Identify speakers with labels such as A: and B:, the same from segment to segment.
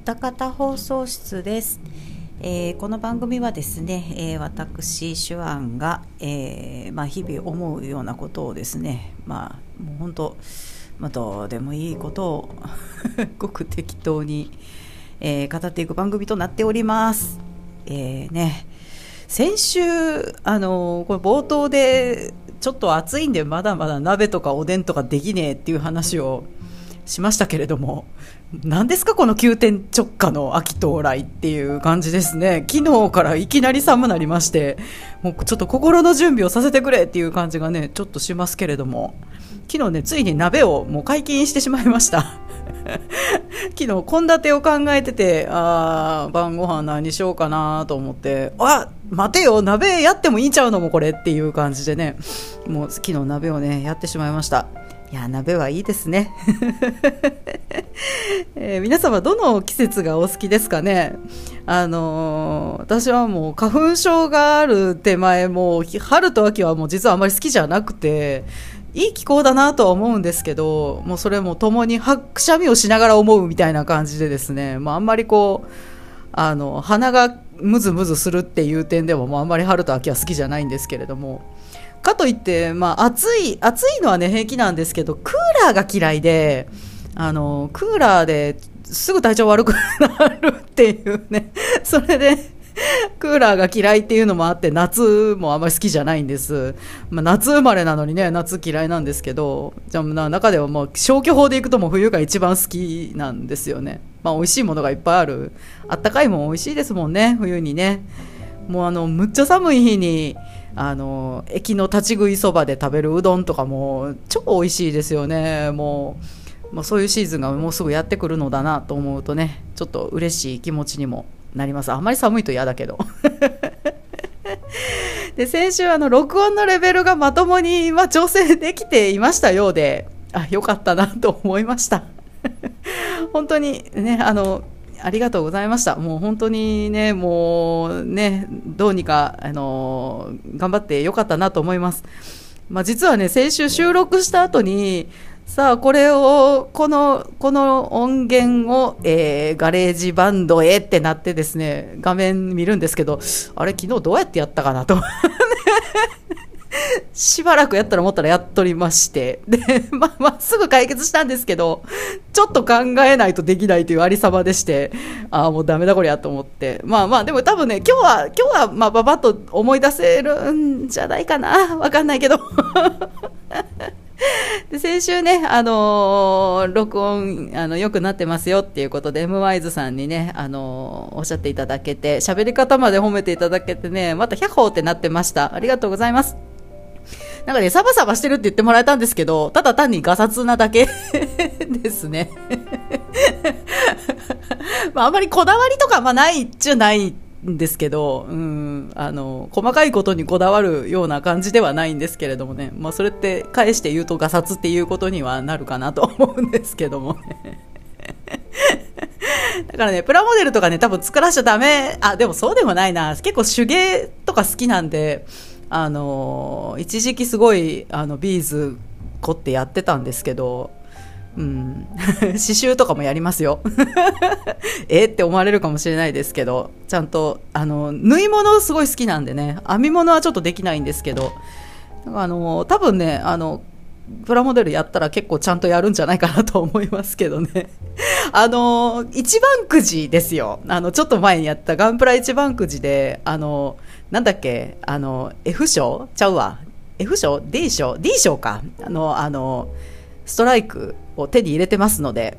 A: 歌方放送室です、えー、この番組はですね、えー、私手腕が、えーまあ、日々思うようなことをですねまあもう本当、まあ、どうでもいいことを ごく適当に、えー、語っていく番組となっております。えーね、先週あのこれ冒頭でちょっと暑いんでまだまだ鍋とかおでんとかできねえっていう話をしましたけれども何ですかこの急転直下の秋到来っていう感じですね。昨日からいきなり寒なりましてもうちょっと心の準備をさせてくれっていう感じがねちょっとしますけれども昨日ねついに鍋をもう解禁してしまいました。昨日献立を考えててあ晩ご飯何しようかなと思ってあ待てよ鍋やってもいいんちゃうのもこれっていう感じでねもう昨日鍋をねやってしまいました。いや鍋はいいですね、えー、皆様どの季節がお好きですかね？あのー、私はもう花粉症がある手前もう春と秋はもう実はあまり好きじゃなくていい気候だなとは思うんですけどもうそれも共にはくしゃみをしながら思うみたいな感じでですね、まあ、あんまりこうあの鼻がムズムズするっていう点でももうあんまり春と秋は好きじゃないんですけれども。かといって、まあ、暑い暑いのは、ね、平気なんですけどクーラーが嫌いであのクーラーですぐ体調悪くなるっていうね それでクーラーが嫌いっていうのもあって夏もあんまり好きじゃないんです、まあ、夏生まれなのにね夏嫌いなんですけどじゃあ中ではもう消去法でいくともう冬が一番好きなんですよね。まあ美味しいものがいっぱいある。あったかいもん美味しいですもんね冬にね。もうあのむっちゃ寒い日にあの駅の立ち食いそばで食べるうどんとかも超美味しいですよね。もう、まあ、そういうシーズンがもうすぐやってくるのだなと思うとねちょっと嬉しい気持ちにもなります。あんまり寒いと嫌だけど。で先週あの録音のレベルがまともに、まあ、調整できていましたようであよかったなと思いました。本当にねあのありがとうございました。もう本当にね、もうね、どうにか、あの頑張ってよかったなと思います。まあ、実はね、先週収録した後に、さあ、これを、この、この音源を、えー、ガレージバンドへってなってですね、画面見るんですけど、あれ、昨日どうやってやったかなと。しばらくやったら思ったらやっとりまして、で、ま、まあ、すぐ解決したんですけど、ちょっと考えないとできないというありさまでして、ああ、もうダメだこりゃと思って。まあまあ、でも多分ね、今日は、今日は、まあ、ばばっと思い出せるんじゃないかな。わかんないけど。で先週ね、あのー、録音、あの、良くなってますよっていうことで、M ワイズさんにね、あのー、おっしゃっていただけて、喋り方まで褒めていただけてね、また100歩ってなってました。ありがとうございます。なんかね、サバサバしてるって言ってもらえたんですけど、ただ単にガサツなだけ ですね まあ、あんまりこだわりとか、まあ、ないっちゃないんですけど、うん、あの、細かいことにこだわるような感じではないんですけれどもね、まあ、それって返して言うとガサツっていうことにはなるかなと思うんですけどもね。だからね、プラモデルとかね、多分作らしちゃダメ。あ、でもそうでもないな。結構手芸とか好きなんで、あの一時期すごいあのビーズ凝ってやってたんですけど、うん、刺繍とかもやりますよ えって思われるかもしれないですけどちゃんとあの縫い物すごい好きなんでね編み物はちょっとできないんですけどあの多分ねあのプラモデルやったら結構ちゃんとやるんじゃないかなと思いますけどね。あの、一番くじですよ。あの、ちょっと前にやったガンプラ一番くじで、あの、なんだっけ、あの、F 賞ちゃうわ。F 賞 ?D 賞 ?D 賞か。あの、あの、ストライクを手に入れてますので、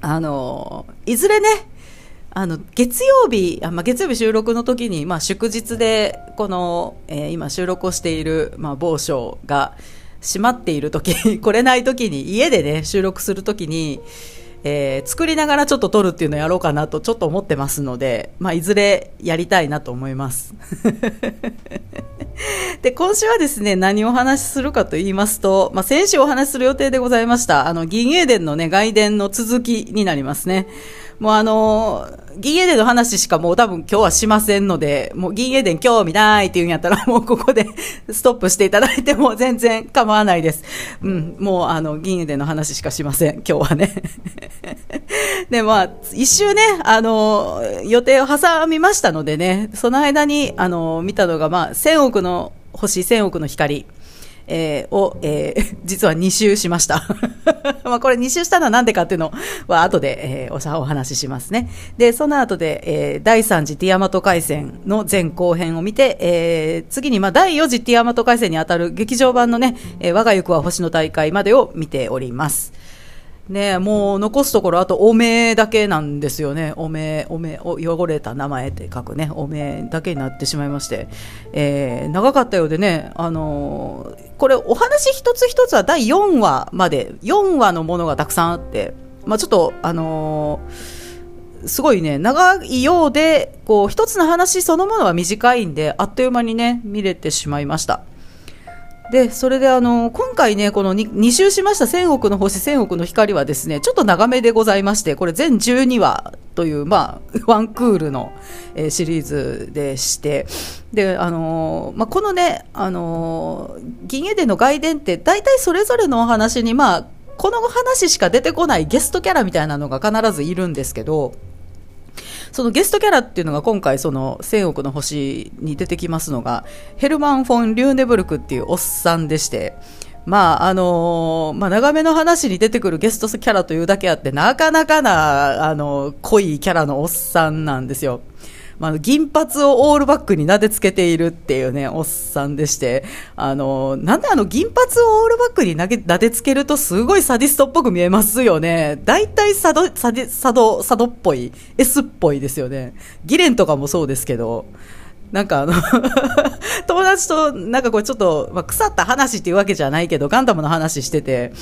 A: あの、いずれね、あの、月曜日、あまあ、月曜日収録の時に、まあ、祝日で、この、えー、今収録をしている、まあ、某所が閉まっている時、来れない時に、家でね、収録する時に、えー、作りながらちょっと撮るっていうのをやろうかなとちょっと思ってますので、まあ、いずれやりたいなと思います。で、今週はですね、何をお話しするかと言いますと、まあ、先週お話しする予定でございました、あの、銀英伝のね、外伝の続きになりますね。もうあのー、銀英伝の話しかもう多分今日はしませんので、もう銀英伝興味ないっていうんやったら もうここでストップしていただいても全然構わないです。うん、もうあの、銀英伝の話しかしません、今日はね。で、まあ、一周ね、あの、予定を挟みましたのでね、その間に、あの、見たのが、まあ、千億の星、千億の光。えー、を、えー、実は2周しました。まあこれ2周したのはなんでかっていうのは後で、えー、お話ししますね。で、その後で、えー、第3次ティアマト海戦の前後編を見て、えー、次にまあ第4次ティアマト海戦にあたる劇場版のね、えー、我が行くは星の大会までを見ております。ねもう残すところあとおめえだけなんですよね。おめ、おめ、汚れた名前って書くね、おめえだけになってしまいまして、えー、長かったようでね、あのー、これお話一つ一つは第4話まで、4話のものがたくさんあって、まあちょっと、あのー、すごいね、長いようで、こう、一つの話そのものは短いんで、あっという間にね、見れてしまいました。で、それであの、今回ね、この 2, 2周しました。千億の星、千億の光はですね、ちょっと長めでございまして、これ全12話という、まあ、ワンクールの、えー、シリーズでして、で、あのー、まあ、このね、あのー、銀英伝の外伝って、大体それぞれのお話に、まあ、この話しか出てこないゲストキャラみたいなのが必ずいるんですけど、そのゲストキャラっていうのが今回その千億の星に出てきますのが、ヘルマン・フォン・リューネブルクっていうおっさんでして、まあ、あのー、まあ、長めの話に出てくるゲストキャラというだけあって、なかなかな、あの、濃いキャラのおっさんなんですよ。まあ、銀髪をオールバックになでつけているっていうね、おっさんでして、あの、なんであの銀髪をオールバックになでつけるとすごいサディストっぽく見えますよね。大体サド、サディ、サド、サドっぽい、S っぽいですよね。ギレンとかもそうですけど、なんかあの 友達となんかこれちょっと、まあ、腐った話っていうわけじゃないけど、ガンダムの話してて、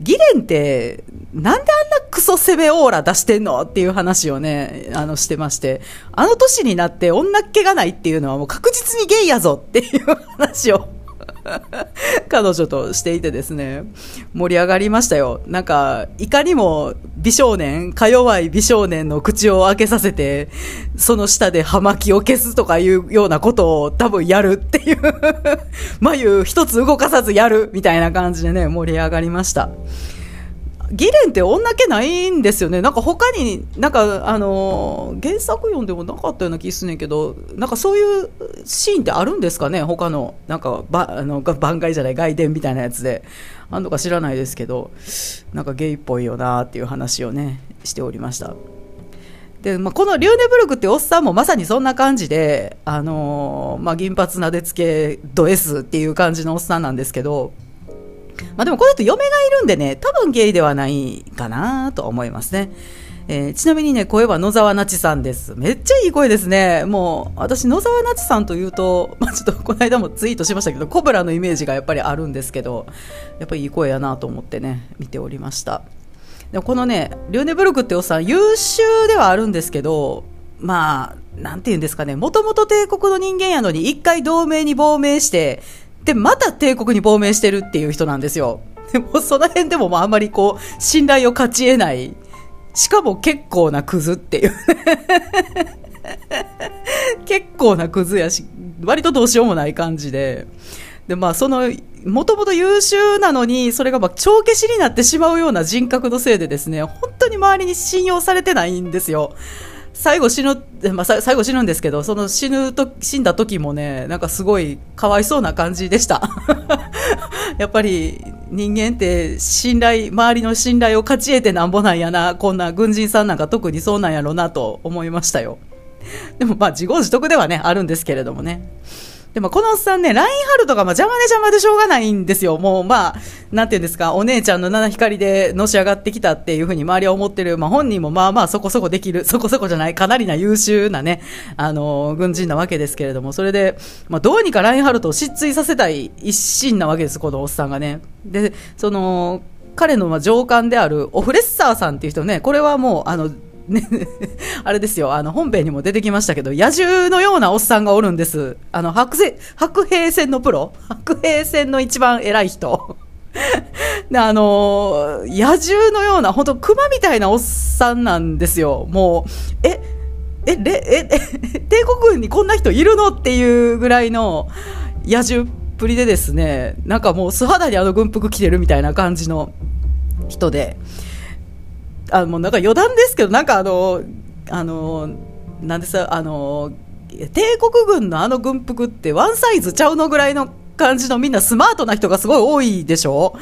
A: ギレンって、なんであんなクソ攻めオーラ出してんのっていう話をね、あの、してまして、あの年になって女っ気がないっていうのはもう確実にゲイやぞっていう話を 彼女としていてですね、盛り上がりましたよ。なんか、いかにも美少年、か弱い美少年の口を開けさせて、その下で葉巻を消すとかいうようなことを多分やるっていう 眉一つ動かさずやるみたいな感じでね、盛り上がりました。ギレンって女気ないんですよね。なんか他に、なんかあの、原作読んでもなかったような気すんねんけど、なんかそういうシーンってあるんですかね？他の、なんかば、あの、番外じゃない、外伝みたいなやつで。あんのか知らないですけど、なんかゲイっぽいよなっていう話をね、しておりました。で、まあ、このリューネブルクっておっさんもまさにそんな感じで、あの、まあ、銀髪なでつけド S っていう感じのおっさんなんですけど、まあでもこれだと嫁がいるんでね、多分ゲイではないかなと思いますね。えー、ちなみにね、声は野沢那智さんです。めっちゃいい声ですね。もう、私、野沢那智さんというと、まあ、ちょっとこの間もツイートしましたけど、コブラのイメージがやっぱりあるんですけど、やっぱりいい声やなと思ってね、見ておりました。でこのね、リューネブルクっておっさん、優秀ではあるんですけど、まあ、なんて言うんですかね、もともと帝国の人間やのに、一回同盟に亡命して、で、また帝国に亡命してるっていう人なんですよ。でも、その辺でも、まあ、あんまりこう、信頼を勝ち得ない。しかも結構なクズっていう。結構なクズやし、割とどうしようもない感じで。で、まあ、その、もともと優秀なのに、それがまあ、帳消しになってしまうような人格のせいでですね、本当に周りに信用されてないんですよ。最後死ぬ、まあ、最後死ぬんですけど、その死ぬと、死んだ時もね、なんかすごいかわいそうな感じでした。やっぱり人間って信頼、周りの信頼を勝ち得てなんぼなんやな、こんな軍人さんなんか特にそうなんやろうなと思いましたよ。でもまあ自業自得ではね、あるんですけれどもね。でもこのおっさんね、ラインハルトがまあ邪魔で邪魔でしょうがないんですよ。もうまあ、なんていうんですか、お姉ちゃんの七光でのし上がってきたっていうふうに周りは思ってる。まあ本人もまあまあそこそこできる、そこそこじゃない、かなりな優秀なね、あの、軍人なわけですけれども、それで、まあどうにかラインハルトを失墜させたい一心なわけです、このおっさんがね。で、その、彼のまあ上官であるオフレッサーさんっていう人ね、これはもう、あの、ね、あれですよ、あの、本編にも出てきましたけど、野獣のようなおっさんがおるんです。あの、白白兵戦のプロ？白兵戦の一番偉い人。で、あの野獣のような、本当熊みたいなおっさんなんですよ。もう、え、え、れ、え、え、帝国軍にこんな人いるの？っていうぐらいの野獣っぷりでですね、なんかもう素肌にあの軍服着てるみたいな感じの人で、あもうなんか余談ですけど、なんかあの、あの、なんですあの、帝国軍のあの軍服ってワンサイズちゃうのぐらいの感じのみんなスマートな人がすごい多いでしょ？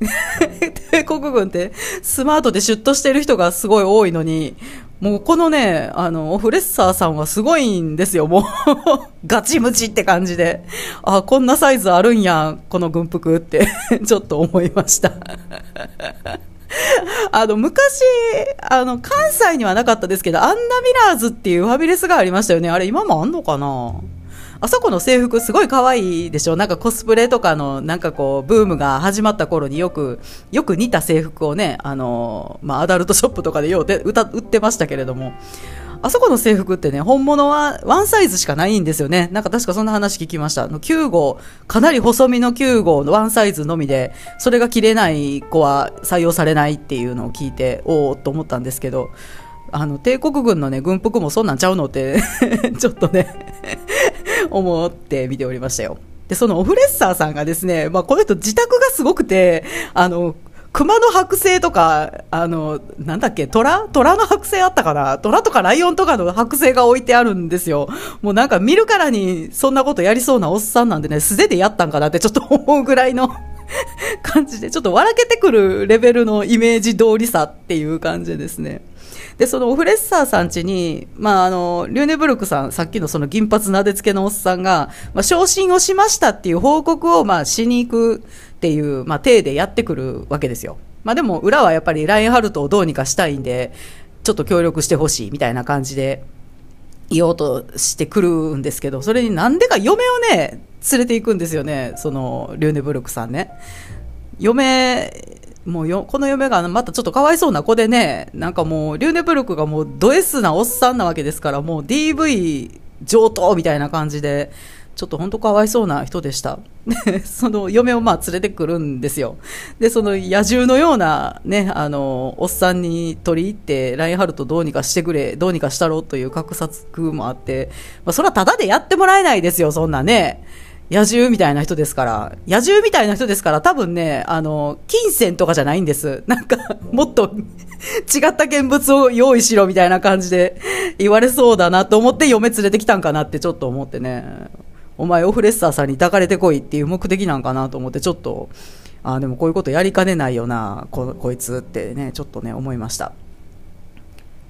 A: 帝国軍ってスマートでシュッとしてる人がすごい多いのに、もうこのね、あの、オフレッサーさんはすごいんですよ、もう。ガチムチって感じで。あ、こんなサイズあるんや、この軍服って。ちょっと思いました。あの、昔、あの、関西にはなかったですけど、アンナミラーズっていうファミレスがありましたよね。あれ今もあんのかな？あそこの制服すごい可愛いでしょ？なんかコスプレとかのなんかこうブームが始まった頃によく、よく似た制服をね、あの、まあアダルトショップとかでようで歌売ってましたけれども、あそこの制服ってね、本物はワンサイズしかないんですよね。なんか確かそんな話聞きました。あの9号、かなり細身の9号のワンサイズのみで、それが着れない子は採用されないっていうのを聞いて、おおと思ったんですけど、あの、帝国軍のね、軍服もそんなんちゃうのって ちょっとね思って見ておりましたよ。で、そのオフレッサーさんがですね、まあ、この人自宅がすごくて、あの、熊の剥製とか、あの、なんだっけ、虎？虎の剥製あったかな？虎とかライオンとかの剥製が置いてあるんですよ。もうなんか見るからにそんなことやりそうなおっさんなんでね、素手でやったんかなってちょっと 思うぐらいの 感じで、ちょっと笑けてくるレベルのイメージ通りさっていう感じですね。で、そのオフレッサーさん家に、まあ、あの、リューネブルクさん、さっきのその銀髪なでつけのおっさんが、まあ、昇進をしましたっていう報告を、まあ、しに行くっていう、まあ、体でやってくるわけですよ。まあ、でも、裏はやっぱりラインハルトをどうにかしたいんで、ちょっと協力してほしいみたいな感じで、言おうとしてくるんですけど、それになんでか嫁をね、連れて行くんですよね、その、リューネブルクさんね。嫁もうよ、この嫁がまたちょっとかわいそうな子でね、なんかもう、リューネブルクがもうド S なおっさんなわけですから、もう DV 上等みたいな感じで、ちょっと本当かわいそうな人でした。その嫁をまあ連れてくるんですよ。で、その野獣のようなね、あの、おっさんに取り入って、ラインハルトどうにかしてくれ、どうにかしたろうという画策もあって、まあそれはただでやってもらえないですよ、そんなね。野獣みたいな人ですから、野獣みたいな人ですから、多分ね、あの、金銭とかじゃないんです。なんか、もっと違った現物を用意しろみたいな感じで言われそうだなと思って嫁連れてきたんかなってちょっと思ってね、お前オフレッサーさんに抱かれてこいっていう目的なんかなと思ってちょっと、あでもこういうことやりかねないよな、ここいつってね、ちょっとね、思いました。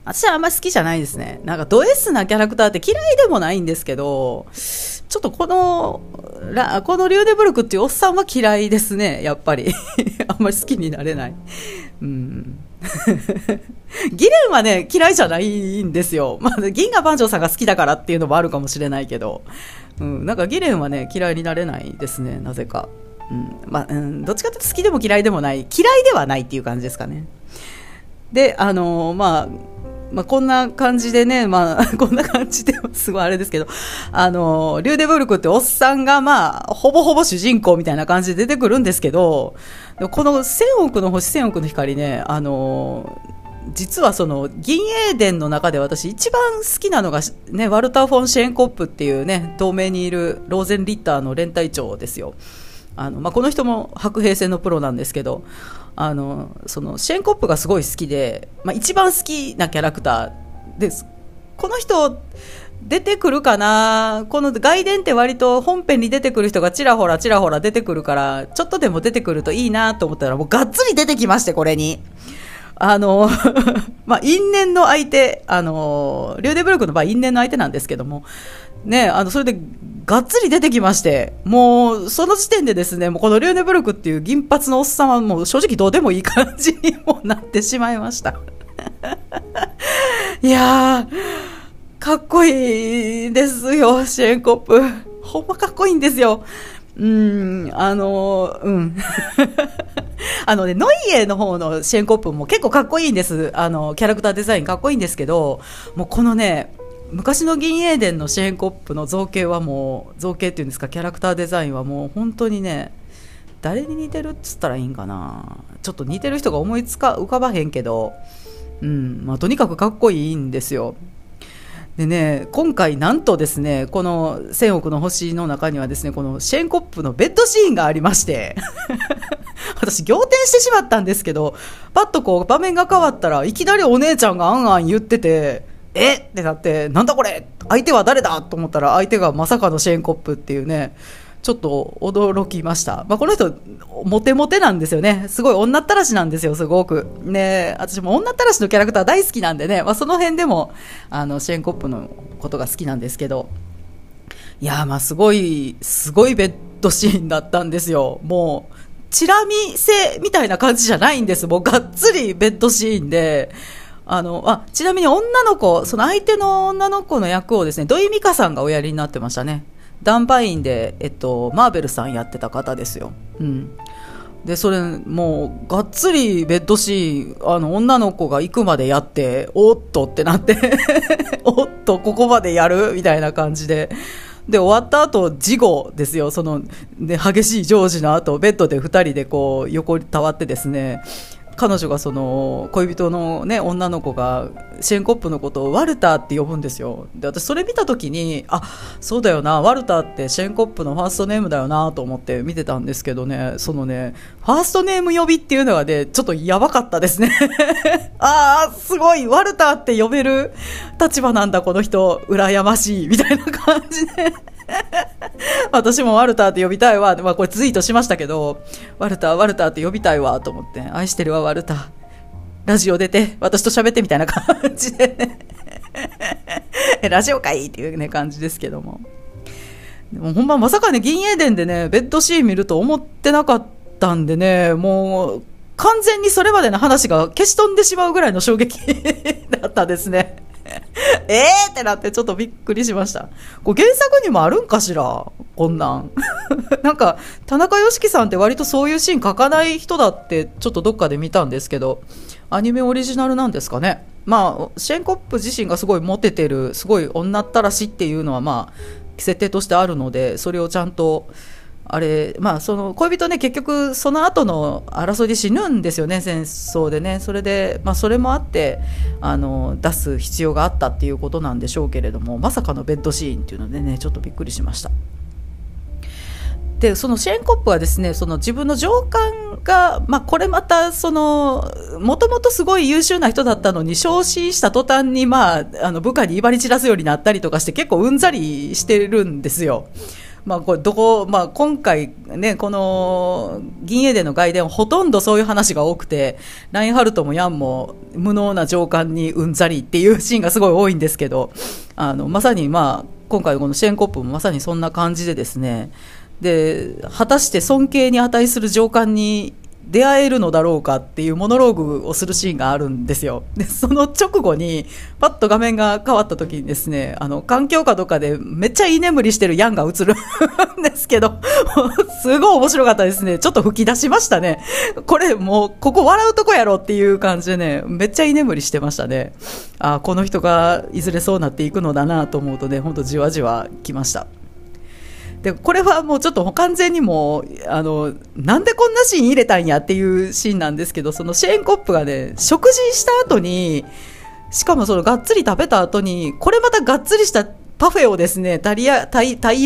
A: 私はあんま好きじゃないですね。なんかド S なキャラクターって嫌いでもないんですけど、ちょっとこの、このリューデブルクっていうおっさんは嫌いですね、やっぱり。あんまり好きになれない。うん。ギレンはね、嫌いじゃないんですよ。まあ、銀河万丈さんが好きだからっていうのもあるかもしれないけど、うん、なんかギレンはね、嫌いになれないですね、なぜか。うん、ま、うん、どっちかというと好きでも嫌いでもない、嫌いではないっていう感じですかね。で、あのー、まあ、まあ、こんな感じでね、まあ、こんな感じですごいあれですけど、あの、リューデブルクっておっさんが、まあ、ほぼほぼ主人公みたいな感じで出てくるんですけど、この千億の星、千億の光ね、あの、実はその銀英伝の中で私一番好きなのが、ね、ワルター・フォン・シェーンコップっていうね、透明にいるローゼン・リッターの連隊長ですよ。あの、まあ、この人も白兵戦のプロなんですけど、あのそのシェーンコップがすごい好きで、まあ、一番好きなキャラクターですこの人出てくるかな？この外伝って割と本編に出てくる人がちらほらちらほら出てくるからちょっとでも出てくるといいなと思ったらもうがっつり出てきましてこれに。あの、まあ、因縁の相手、あの、リューデブルクの場合因縁の相手なんですけども、ね、あの、それでがっつり出てきまして、もう、その時点でですね、もうこのリューネブルクっていう銀髪のおっさんはもう正直どうでもいい感じにもなってしまいました。いやー、かっこいいですよ、シェーンコップ。ほんまかっこいいんですよ。うん、あの、うん。あのね、ノイエの方のシェンコップも結構かっこいいんです。あの、キャラクターデザインかっこいいんですけど、もうこのね、昔の銀英伝のシェーンコップの造形はもう造形っていうんですかキャラクターデザインはもう本当にね誰に似てるっつったらいいんかなちょっと似てる人が思いつか浮かばへんけど、うんまあ、とにかくかっこいいんですよでね今回なんとですねこの「千億の星」の中にはですねこのシェーンコップのベッドシーンがありまして 私仰天してしまったんですけど、パッとこう場面が変わったらいきなりお姉ちゃんがあんあん言ってて、え？ってなって、なんだこれ？相手は誰だ？と思ったら相手がまさかのシェーンコップっていうね、ちょっと驚きました。まあ、この人、モテモテなんですよね。すごい女ったらしなんですよ、すごく。ね私も女ったらしのキャラクター大好きなんでね、まあ、その辺でも、あの、シェーンコップのことが好きなんですけど、いやまあ、すごい、すごいベッドシーンだったんですよ。もう、チラ見せみたいな感じじゃないんです。もう、がっつりベッドシーンで、あの、あ、ちなみに女の子、その相手の女の子の役をですね、土井美香さんがおやりになってましたね。ダンバインで、えっと、マーベルさんやってた方ですよ。うん。で、それ、もう、がっつりベッドシーン、あの、女の子が行くまでやって、おっとってなって おっと、ここまでやる？みたいな感じで。で、終わった後、事後ですよ。その、で、激しい常時の後、ベッドで二人でこう、横にたわってですね、彼女がその恋人の、ね、女の子がシェーンコップのことをワルターって呼ぶんですよ。で私それ見た時にあそうだよなワルターってシェーンコップのファーストネームだよなと思って見てたんですけどね。そのねファーストネーム呼びっていうのがねちょっとやばかったですね。ああすごいワルターって呼べる立場なんだこの人。羨ましい。みたいな感じで。私もワルターって呼びたいわ。まあこれツイートしましたけど、ワルター、ワルターって呼びたいわと思って、愛してるわ、ワルター。ラジオ出て、私と喋ってみたいな感じで、ね、ラジオかいっていうね、感じですけども。でもほんままさかね、銀英伝でね、ベッドシーン見ると思ってなかったんでね、もう、完全にそれまでの話が消し飛んでしまうぐらいの衝撃 だったですね。ええってなってちょっとびっくりしました。これ原作にもあるんかしら？こんなん。なんか、田中良樹さんって割とそういうシーン書かない人だってちょっとどっかで見たんですけど、アニメオリジナルなんですかね？まあ、シェンコップ自身がすごいモテてる、すごい女ったらしっていうのはまあ、設定としてあるので、それをちゃんと、あれ、まあ、その恋人ね、結局、その後の争いで死ぬんですよね、戦争でね。それで、まあ、それもあって、あの、出す必要があったっていうことなんでしょうけれども、まさかのベッドシーンっていうのでね、ちょっとびっくりしました。で、そのシェーンコップはですね、その自分の上官が、まあ、これまた、その、もともとすごい優秀な人だったのに、昇進した途端に、まあ、あの、部下に威張り散らすようになったりとかして、結構うんざりしてるんですよ。まあ、これどこ、まあ、今回ね、この銀英伝の外伝はほとんどそういう話が多くて、ラインハルトもヤンも無能な上官にうんざりっていうシーンがすごい多いんですけど、あの、まさにまあ、今回のこのシェーンコップもまさにそんな感じでですね、で、果たして尊敬に値する上官に出会えるのだろうかっていうモノローグをするシーンがあるんですよ。で、その直後に、パッと画面が変わった時にですね、あの、環境下とかでめっちゃ居眠りしてるヤンが映るんですけど、すごい面白かったですね。ちょっと吹き出しましたね。これもう、ここ笑うとこやろっていう感じでね、めっちゃ居眠りしてましたね。あ、この人がいずれそうなっていくのだなと思うとね、ほんとじわじわ来ました。でこれはもうちょっと完全にもあのなんでこんなシーン入れたんやっていうシーンなんですけどそのシェーンコップがね食事した後にしかもそのがっつり食べた後にこれまたがっつりしたパフェをですね平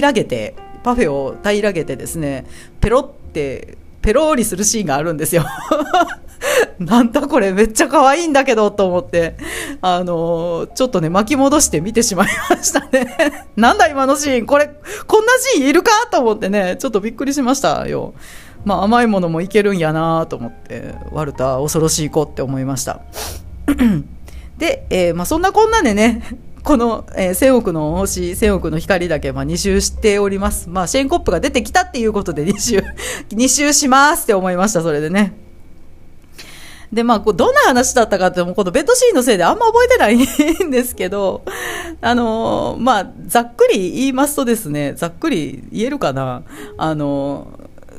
A: らげてパフェを平らげてですねペロってペローリするシーンがあるんですよ。なんだこれめっちゃ可愛いんだけどと思って、あのー、ちょっとね、巻き戻して見てしまいましたね。なんだ今のシーン、これ、こんなシーンいるかと思ってね、ちょっとびっくりしましたよ。まあ甘いものもいけるんやなと思って、ワルター恐ろしい子って思いました。で、えー、まあそんなこんなでね、この、えー、千億の星、千億の光だけ、まあ、2周しております。まあ、シェーンコップが出てきたっていうことで2周、2周しますって思いました、それでね。で、まあ、どんな話だったかって、もこのベッドシーンのせいであんま覚えてないんですけど、あの、まあ、ざっくり言いますとですね、ざっくり言えるかな、あの、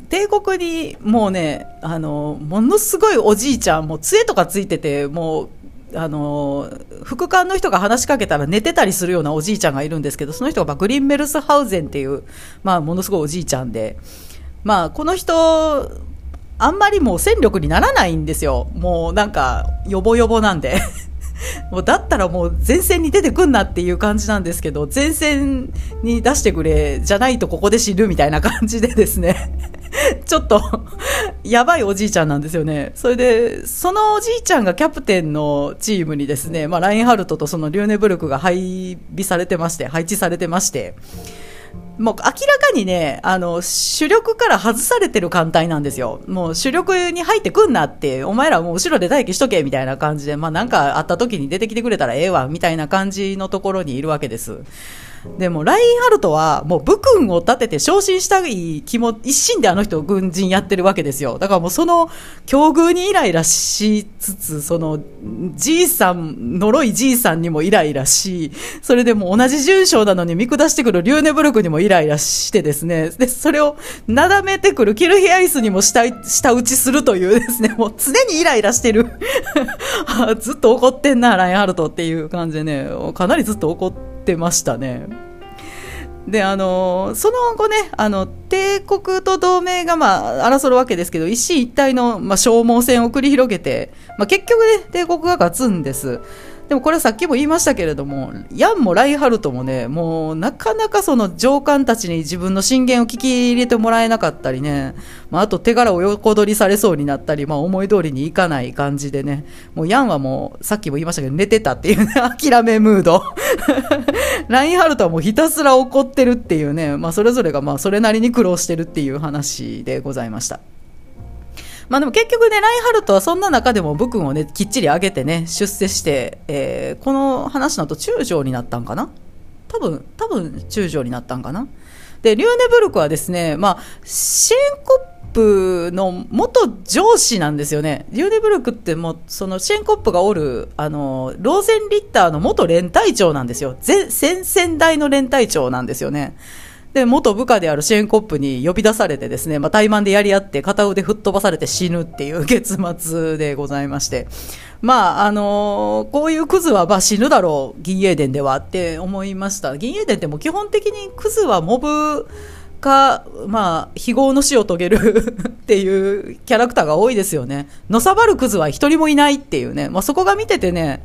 A: 帝国にもうね、あの、ものすごいおじいちゃん、もう杖とかついてて、もう、あの副官の人が話しかけたら寝てたりするようなおじいちゃんがいるんですけどその人がグリンメルスハウゼンっていう、まあ、ものすごいおじいちゃんで、まあ、この人あんまりもう戦力にならないんですよ。もうなんか、よぼよぼなんで。もうだったらもう前線に出てくんなっていう感じなんですけど、前線に出してくれ、じゃないとここで死ぬみたいな感じでですね、ちょっとやばいおじいちゃんなんですよね。それで、そのおじいちゃんがキャプテンのチームにですね、まあ、ラインハルトとそのリューネブルクが配備されてまして、配置されてまして、もう明らかにね、あの、主力から外されてる艦隊なんですよ。もう主力に入ってくんなって、お前らもう後ろで待機しとけ、みたいな感じで、まあなんかあった時に出てきてくれたらええわ、みたいな感じのところにいるわけです。でも、ラインハルトは、もう武君を立てて昇進したい気も、一心であの人軍人やってるわけですよ。だからもうその、境遇にイライラしつつ、その、じいさん、呪いじいさんにもイライラし、それでも同じ住所なのに見下してくるリューネブルクにもイライラしてですね、で、それをなだめてくるキルヒアイスにも下、下打ちするというですね、もう常にイライラしてる。ずっと怒ってんな、ラインハルトっていう感じでね、かなりずっと怒って、ってましたね。であのその後ねあの帝国と同盟が、まあ、争うわけですけど一進一退の、まあ、消耗戦を繰り広げて、まあ、結局ね帝国が勝つんです。でもこれはさっきも言いましたけれども、ヤンもライハルトもね、もうなかなかその上官たちに自分の進言を聞き入れてもらえなかったりね、まあ、あと手柄を横取りされそうになったり、まあ、思い通りにいかない感じでね、もうヤンはもうさっきも言いましたけど寝てたっていうね、諦めムード。ラインハルトはもうひたすら怒ってるっていうね、まあ、それぞれがまあそれなりに苦労してるっていう話でございました。まあでも結局ね、ラインハルトはそんな中でも武君をね、きっちり上げてね、出世して、えー、この話の後中将になったんかな？多分、多分中将になったんかな？で、リューネブルクはですね、まあ、シェンコップの元上司なんですよね。リューネブルクってもう、そのシェンコップがおる、あの、ローゼンリッターの元連隊長なんですよ。前、先々代の連隊長なんですよね。で、元部下であるシェーンコップに呼び出されてですね、まあ、怠慢でやり合って片腕吹っ飛ばされて死ぬっていう結末でございまして。まあ、あのー、こういうクズはまあ死ぬだろう、銀英伝ではって思いました。銀英伝っても基本的にクズはモブか、まあ、非業の死を遂げる っていうキャラクターが多いですよね。のさばるクズは一人もいないっていうね。まあ、そこが見ててね、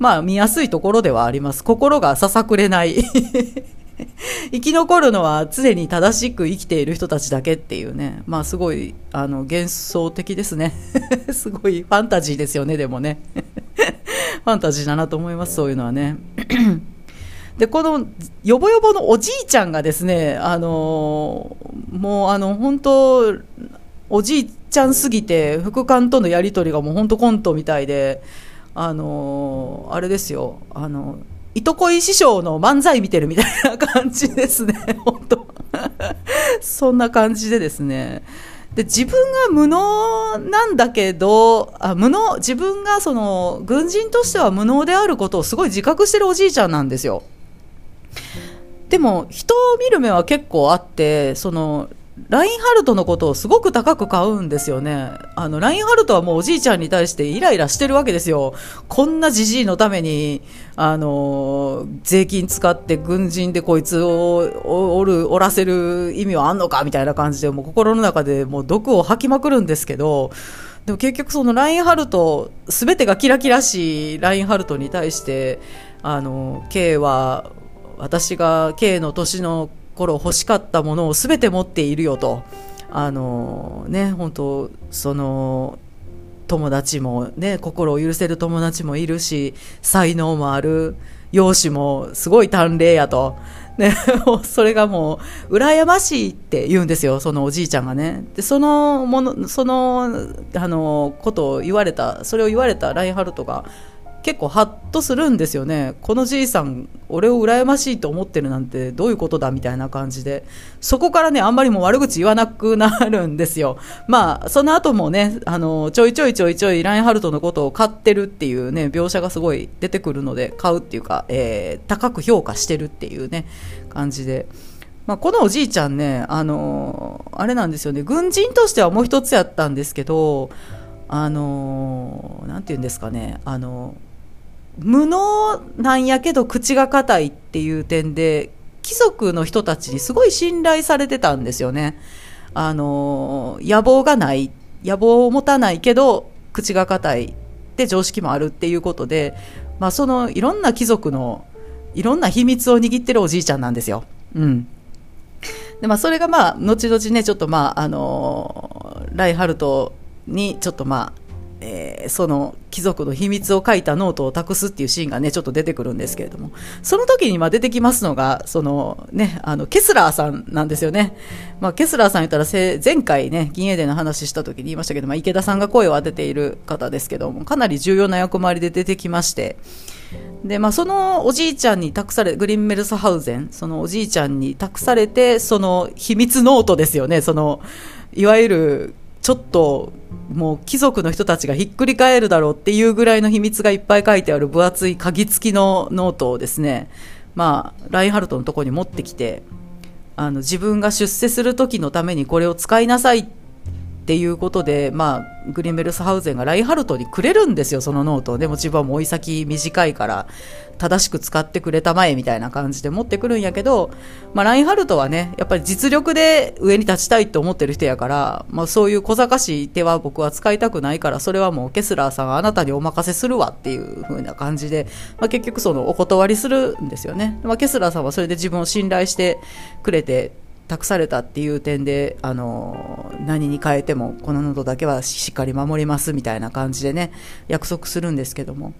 A: まあ、見やすいところではあります。心がささくれない 生き残るのは常に正しく生きている人たちだけっていうね、まあすごい、あの、幻想的ですね。すごいファンタジーですよね、でもね。ファンタジーだなと思います、そういうのはね。で、この、よぼよぼのおじいちゃんがですね、あのもうあの、本当おじいちゃんすぎて、副官とのやり取りがもう本当コントみたいで、あのあれですよ、あのいとこい師匠の漫才見てるみたいな感じですね、本当そんな感じでですね。で、自分が無能なんだけど、あ無能、自分がその、軍人としては無能であることをすごい自覚してるおじいちゃんなんですよ。でも、人を見る目は結構あって、その、ラインハルトのことをすごく高く買うんですよね。あの、ラインハルトはもうおじいちゃんに対してイライラしてるわけですよ。こんなじじいのために、あの、税金使って軍人でこいつをおる、おらせる意味はあんのかみたいな感じで、もう心の中でもう毒を吐きまくるんですけど、でも結局そのラインハルト、すべてがキラキラしいラインハルトに対して、あの、K は、私が K の年の頃欲しかったものを全て持っているよとあのね本当その友達もね心を許せる友達もいるし才能もある容姿もすごい短麗やと。ね、それがもう、羨ましいって言うんですよ、そのおじいちゃんがね。で、そのもの、その、あの、ことを言われた、それを言われたラインハルトが、結構ハッとするんですよね。このじいさん、俺を羨ましいと思ってるなんてどういうことだみたいな感じで、そこからね、あんまりも悪口言わなくなるんですよ。まあ、その後もね、あの、ちょいちょいちょいちょいラインハルトのことを買ってるっていうね、描写がすごい出てくるので、買うっていうか、えー、高く評価してるっていうね、感じで。まあ、このおじいちゃんね、あのあれなんですよね、軍人としてはもう一つやったんですけど、あのなんて言うんですかね、あの無能なんやけど口が硬いっていう点で貴族の人たちにすごい信頼されてたんですよね。あの野望がない野望を持たないけど口が硬いって常識もあるっていうことで、まあ、そのいろんな貴族のいろんな秘密を握ってるおじいちゃんなんですよ。うん。でまあ、それがまあ後々ねちょっとまああのラインハルトにちょっとまあえー、その貴族の秘密を書いたノートを託すっていうシーンがねちょっと出てくるんですけれども。その時にま出てきますのがその、ね、あのケスラーさんなんですよね、まあ、ケスラーさん言ったら前回ね銀英伝の話した時に言いましたけど、まあ、池田さんが声を当てている方ですけどもかなり重要な役回りで出てきまして。で、まあ、そのおじいちゃんに託され、グリンメルスハウゼン、そのおじいちゃんに託されて、その秘密ノートですよね、その、いわゆる、ちょっと、もう貴族の人たちがひっくり返るだろうっていうぐらいの秘密がいっぱい書いてある分厚い鍵付きのノートをですね、まあ、ラインハルトのとこに持ってきて、あの、自分が出世する時のためにこれを使いなさいってっていうことで、まあ、グリンメルスハウゼンがラインハルトにくれるんですよ、そのノートでも自分はもう老い先短いから、正しく使ってくれたまえみたいな感じで持ってくるんやけど、まあ、ラインハルトはね、やっぱり実力で上に立ちたいと思ってる人やから、まあ、そういう小賢しい手は僕は使いたくないから、それはもうケスラーさんあなたにお任せするわっていう風な感じで、まあ、結局そのお断りするんですよね。まあ、ケスラーさんはそれで自分を信頼してくれて、託されたっていう点で、あの、何に変えてもこの喉だけはしっかり守りますみたいな感じでね、約束するんですけども、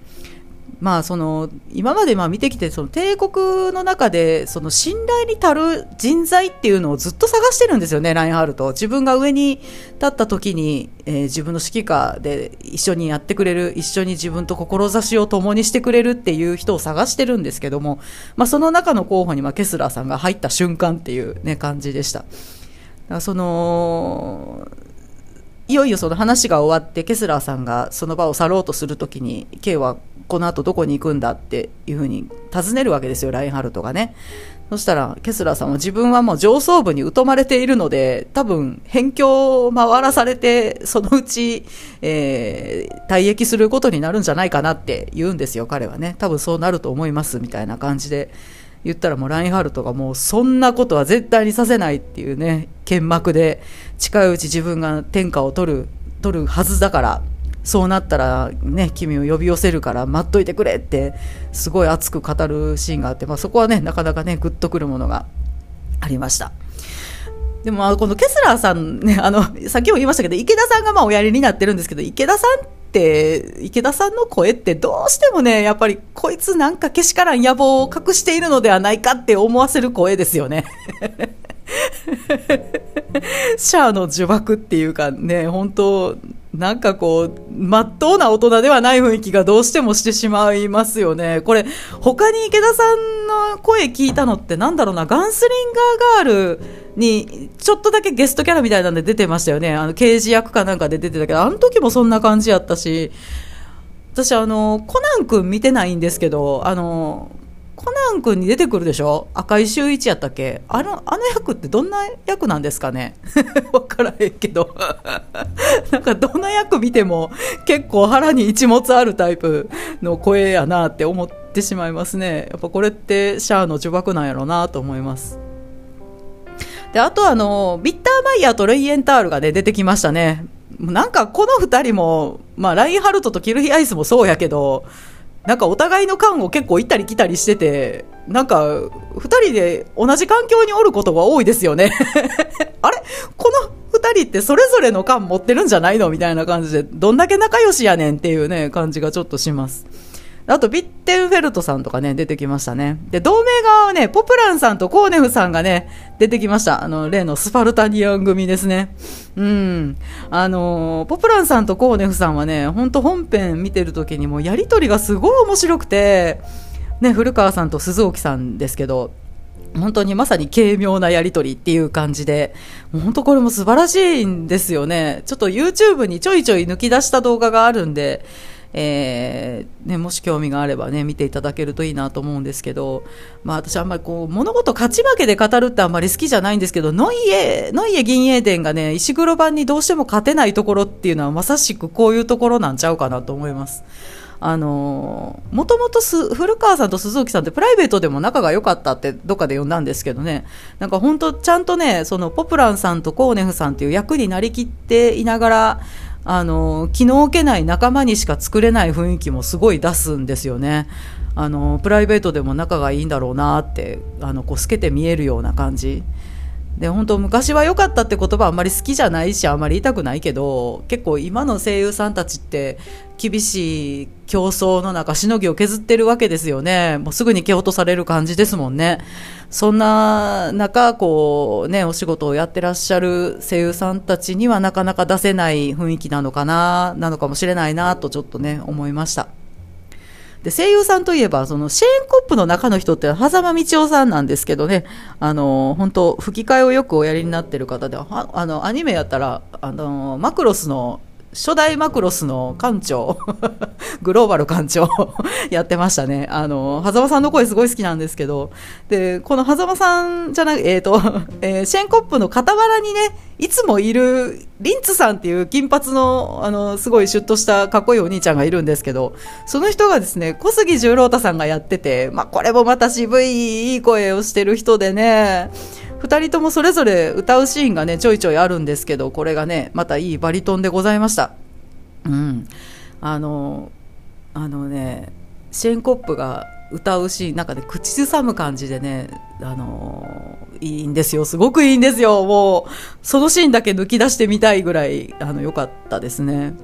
A: まあ、その今までまあ見てきてその帝国の中でその信頼に足る人材っていうのをずっと探してるんですよね、ラインハルト。自分が上に立った時に、えー、自分の指揮下で一緒にやってくれる、一緒に自分と志を共にしてくれるっていう人を探してるんですけども、まあ、その中の候補にまあケスラーさんが入った瞬間っていう、ね、感じでした。だからそのいよいよその話が終わってケスラーさんがその場を去ろうとするときに K はこの後どこに行くんだっていうふうに尋ねるわけですよラインハルトがね。そしたらケスラーさんは自分はもう上層部に疎まれているので多分辺境を回らされてそのうち、えー、退役することになるんじゃないかなって言うんですよ彼はね。多分そうなると思いますみたいな感じで言ったらもうラインハルトがもうそんなことは絶対にさせないっていうね剣幕で近いうち自分が天下を取る取るはずだからそうなったらね君を呼び寄せるから待っといてくれってすごい熱く語るシーンがあって、まあ、そこはねなかなかねグッとくるものがありました。でもこのケスラーさんねあのさっきも言いましたけど池田さんがまあおやりになってるんですけど池田さんって池田さんの声ってどうしてもねやっぱりこいつなんかけしからん野望を隠しているのではないかって思わせる声ですよね シャアの呪縛っていうかね本当なんかこう、まっとうな大人ではない雰囲気がどうしてもしてしまいますよね。これ、他に池田さんの声聞いたのってなんだろうな、ガンスリンガーガールに、ちょっとだけゲストキャラみたいなんで出てましたよね。あの、刑事役かなんかで出てたけど、あの時もそんな感じやったし、私あの、コナン君見てないんですけど、あの、コナン君に出てくるでしょ？赤井秀一やったっけ？あの、あの役ってどんな役なんですかね？わからへんけど なんかどんな役見ても結構腹に一物あるタイプの声やなって思ってしまいますね。やっぱこれってシャアの呪縛なんやろうなと思います。で、あとあの、ビッターマイヤーとレイエンタールがね、出てきましたね。なんかこの二人も、まあ、ラインハルトとキルヒアイスもそうやけど、なんかお互いの感を結構行ったり来たりしてて、なんか、二人で同じ環境におることが多いですよね。あれ？この2人ってそれぞれの缶持ってるんじゃないの？みたいな感じで、どんだけ仲良しやねんっていうね、感じがちょっとします。あと、ビッテンフェルトさんとかね、出てきましたね。で、同盟側はね、ポプランさんとコーネフさんがね、出てきました。あの、例のスパルタニアン組ですね。うん。あの、ポプランさんとコーネフさんはね、ほんと本編見てる時にもやりとりがすごい面白くて、ね、古川さんと鈴木さんですけど、本当にまさに軽妙なやりとりっていう感じで、本当これも素晴らしいんですよね。ちょっと YouTube にちょいちょい抜き出した動画があるんで、えー、ね、もし興味があればね、見ていただけるといいなと思うんですけど、まあ私あんまりこう、物事勝ち負けで語るってあんまり好きじゃないんですけど、ノイエ、ノイエ銀英伝がね、石黒版にどうしても勝てないところっていうのはまさしくこういうところなんちゃうかなと思います。あのもともと古川さんと鈴木さんってプライベートでも仲が良かったってどっかで読んだんですけどね、なんか本当ちゃんとね、そのポプランさんとコーネフさんっていう役になりきっていながら、あの気の置けない仲間にしか作れない雰囲気もすごい出すんですよね。あのプライベートでも仲がいいんだろうなってあのこう透けて見えるような感じで本当昔は良かったって言葉あんまり好きじゃないしあんまり言いたくないけど結構今の声優さんたちって厳しい競争の中しのぎを削ってるわけですよね。もうすぐに蹴落とされる感じですもんね。そんな中こうねお仕事をやってらっしゃる声優さんたちにはなかなか出せない雰囲気なのかななのかもしれないなとちょっとね思いました。で、声優さんといえば、その、シェーンコップの中の人って、狭間道夫さんなんですけどね、あの、本当吹き替えをよくおやりになってる方で、あの、アニメやったら、あの、マクロスの初代マクロスの館長、グローバル館長 やってましたね。あの、狭間さんの声すごい好きなんですけど、で、この狭間さんじゃなく、えっ、ー、と、えー、シェーンコップの傍らにね、いつもいる、リンツさんっていう金髪の、あの、すごいシュッとしたかっこいいお兄ちゃんがいるんですけど、その人がですね、小杉十郎太さんがやってて、まあ、これもまた渋い、いい声をしてる人でね、2人ともそれぞれ歌うシーンがねちょいちょいあるんですけどこれがねまたいいバリトンでございました。うん。あのあのねシェーンコップが歌うシーンなんかね口ずさむ感じでねあのいいんですよ。すごくいいんですよ。もうそのシーンだけ抜き出してみたいぐらいあの良かったですね。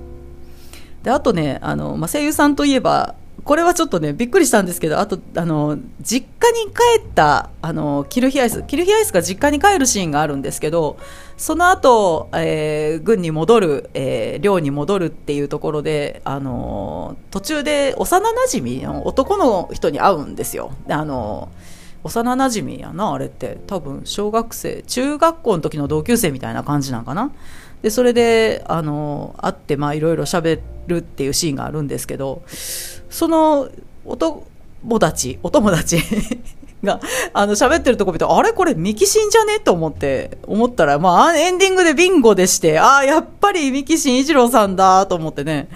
A: であとねあの、まあ、声優さんといえばこれはちょっとね、びっくりしたんですけど、あと、あの、実家に帰った、あの、キルヒアイス、キルヒアイスが実家に帰るシーンがあるんですけど、その後、えー、軍に戻る、えー、寮に戻るっていうところで、あの、途中で幼馴染の男の人に会うんですよ。あの、幼馴染やな、あれって。多分、小学生、中学校の時の同級生みたいな感じなんかな。で、それで、あの、会って、まあ、いろいろ喋るっていうシーンがあるんですけど、そのお友達、お友達 が、あの、喋ってるとこ見て、あれこれミキシンじゃね？と思って、思ったら、まあ、エンディングでビンゴでして、ああ、やっぱりミキシン一郎さんだと思ってね、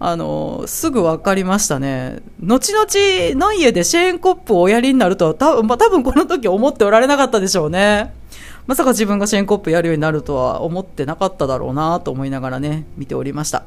A: あの、すぐ分かりましたね。後々の家でシェーンコップをおやりになるとは、多分、まあ、多分この時思っておられなかったでしょうね。まさか自分がシェーンコップやるようになるとは思ってなかっただろうなと思いながらね、見ておりました。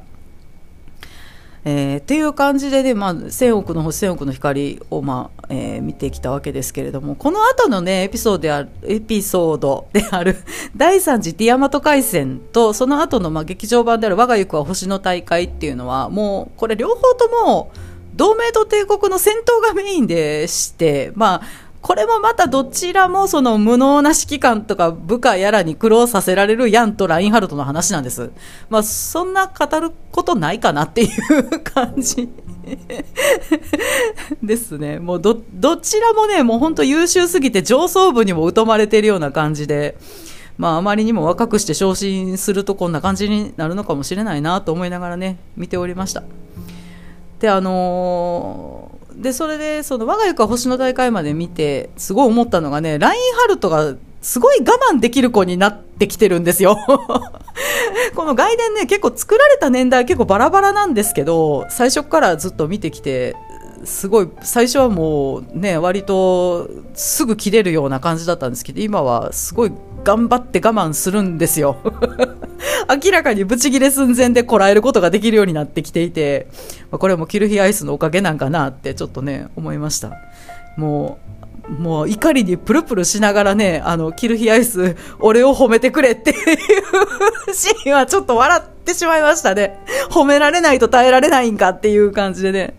A: えー、っていう感じでね、まあ、千億の星千億の光を、まあえー、見てきたわけですけれどもこの後のねエピソードであるエピソードである 第3次ティアマト海戦とその後のま、あ、劇場版である我が行くは星の大会っていうのはもうこれ両方とも同盟と帝国の戦闘がメインでして、まあ、これもまたどちらもその無能な指揮官とか部下やらに苦労させられるヤンとラインハルトの話なんです。まあそんな語ることないかなっていう感じ ですね。もうど、どちらもね、もう本当優秀すぎて上層部にも疎まれてるような感じで、まああまりにも若くして昇進するとこんな感じになるのかもしれないなと思いながらね、見ておりました。で、あのーでそれでその我が家か星の大会まで見てすごい思ったのがねラインハルトがすごい我慢できる子になってきてるんですよ。この外伝ね結構作られた年代結構バラバラなんですけど最初からずっと見てきてすごい最初はもうね割とすぐ切れるような感じだったんですけど今はすごい頑張って我慢するんですよ。明らかにブチギレ寸前でこらえることができるようになってきていてこれもキルヒアイスのおかげなんかなってちょっとね思いました。もうもう怒りにプルプルしながらね、あの、キルヒアイス、俺を褒めてくれっていう シーンはちょっと笑ってしまいましたね。褒められないと耐えられないんかっていう感じでね。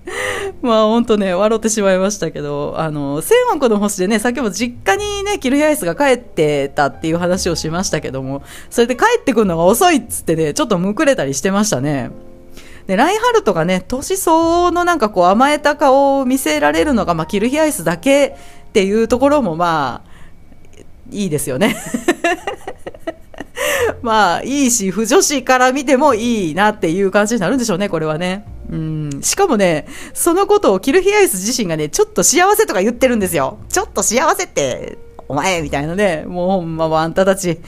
A: まあ本当ね、笑ってしまいましたけど、あの、千億の星でね、先ほど実家にね、キルヒアイスが帰ってたっていう話をしましたけども、それで帰ってくるのが遅いっつってね、ちょっとむくれたりしてましたね。で、ライハルトがね、年相応のなんかこう甘えた顔を見せられるのが、まあ、キルヒアイスだけっていうところもまあ、いいですよね。まあ、いいし、不女子から見てもいいなっていう感じになるんでしょうね、これはね。うん。しかもね、そのことをキルヒアイス自身がね、ちょっと幸せとか言ってるんですよ。ちょっと幸せって、お前みたいなね、もうほんまあんたたち、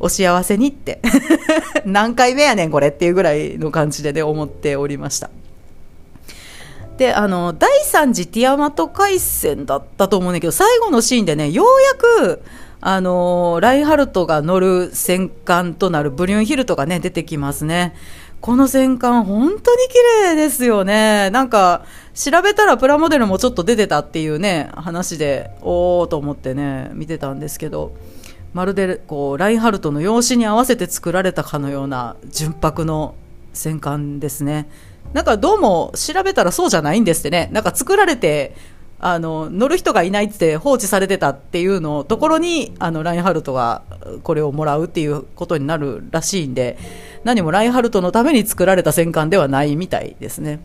A: お幸せにって。何回目やねん、これっていうぐらいの感じでね、思っておりました。で、あの、第3次ティアマト海戦だったと思うんだけど、最後のシーンでね、ようやく、あのラインハルトが乗る戦艦となるブリュンヒルトがね、出てきますね。この戦艦、本当に綺麗ですよね。なんか、調べたらプラモデルもちょっと出てたっていうね、話で、おーと思ってね、見てたんですけど、まるでこうラインハルトの用紙に合わせて作られたかのような純白の戦艦ですねなんかどうも調べたらそうじゃないんですってね。なんか作られてあの乗る人がいないって放置されてたっていうのところにあのラインハルトがこれをもらうっていうことになるらしいんで何もラインハルトのために作られた戦艦ではないみたいですね。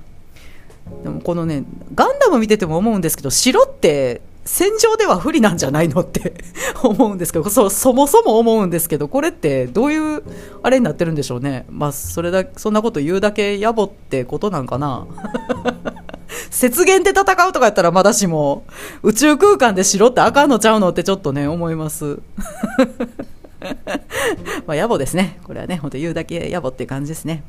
A: でもこのねガンダム見てても思うんですけど白って戦場では不利なんじゃないのって 思うんですけどそそもそも思うんですけどこれってどういうあれになってるんでしょうね。まあそれだそんなこと言うだけ野暮ってことなんかな。雪原で戦うとかやったらまだしも宇宙空間で城ってあかんのちゃうのってちょっとね思います。まあ野暮ですね。これはね本当言うだけ野暮って感じですね。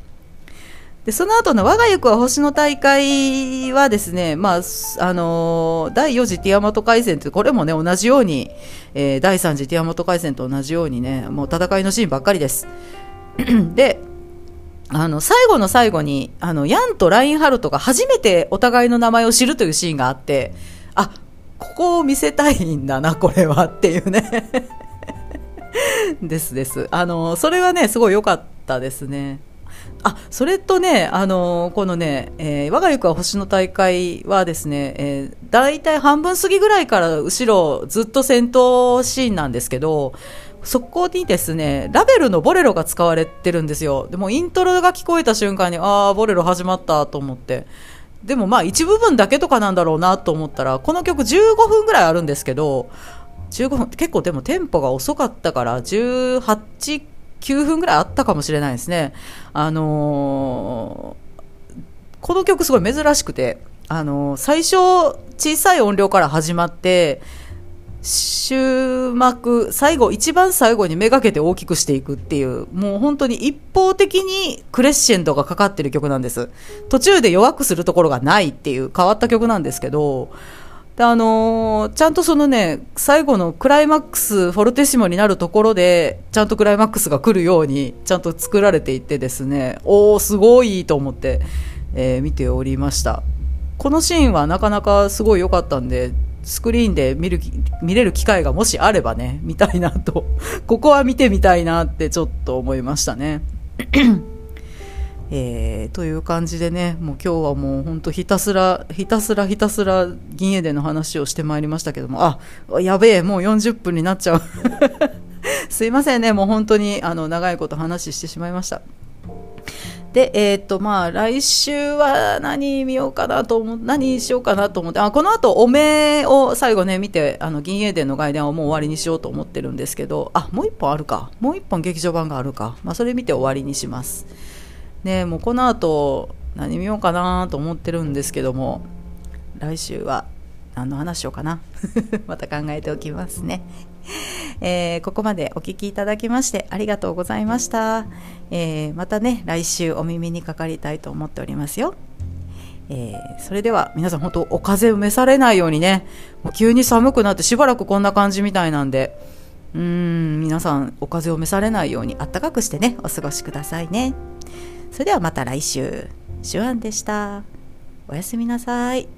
A: でその後の我が行くは星の大会はですね、まあ、あのー、第4次ティアマト海戦って、これもね、同じように、えー、第3次ティアマト海戦と同じようにね、もう戦いのシーンばっかりです。で、あの、最後の最後に、あの、ヤンとラインハルトが初めてお互いの名前を知るというシーンがあって、あ、ここを見せたいんだな、これはっていうね ですです。あの、それはね、すごい良かったですね。あそれとね、あのこのね、えー、我が行くは星の大会はですね、えー、大体半分過ぎぐらいから後ろずっと戦闘シーンなんですけど、そこにですね、ラベルのボレロが使われてるんですよ。でもイントロが聞こえた瞬間に、ああ、ボレロ始まったと思って。でもまあ一部分だけとかなんだろうなと思ったら、この曲15分ぐらいあるんですけど、15分、結構でもテンポが遅かったから、18 9分ぐらいあったかもしれないですね。あのー、この曲すごい珍しくて、あのー、最初小さい音量から始まって、終幕、最後、一番最後にめがけて大きくしていくっていう、もう本当に一方的にクレッシェンドがかかってる曲なんです。途中で弱くするところがないっていう変わった曲なんですけど、であのー、ちゃんとそのね、最後のクライマックス、フォルテシモになるところで、ちゃんとクライマックスが来るように、ちゃんと作られていてですね、おー、すごいと思って、えー、見ておりました。このシーンはなかなかすごい良かったんで、スクリーンで見る、見れる機会がもしあればね、見たいなと、ここは見てみたいなってちょっと思いましたね。えー、という感じでね、もう今日はもう本当ひたすら、ひたすらひたすら銀英伝の話をしてまいりましたけども、あ、やべえ、もう40分になっちゃう。すいませんね、もう本当にあの長いこと話してしまいました。で、えっ、と、まあ、来週は何見ようかなと思何しようかなと思って、あ、この後、おめを最後ね、見て、あの、銀英伝の外伝はもう終わりにしようと思ってるんですけど、あ、もう一本あるか。もう一本劇場版があるか。まあ、それ見て終わりにします。ねもうこの後何見ようかなと思ってるんですけども来週は何の話しようかな。また考えておきますね、えー、ここまでお聴きいただきましてありがとうございました、えー、またね来週お耳にかかりたいと思っておりますよ。えー、それでは皆さん本当お風邪を召されないようにねもう急に寒くなってしばらくこんな感じみたいなんでうん皆さんお風邪を召されないようにあったかくしてねお過ごしくださいね。それではまた来週。手腕でした。おやすみなさい。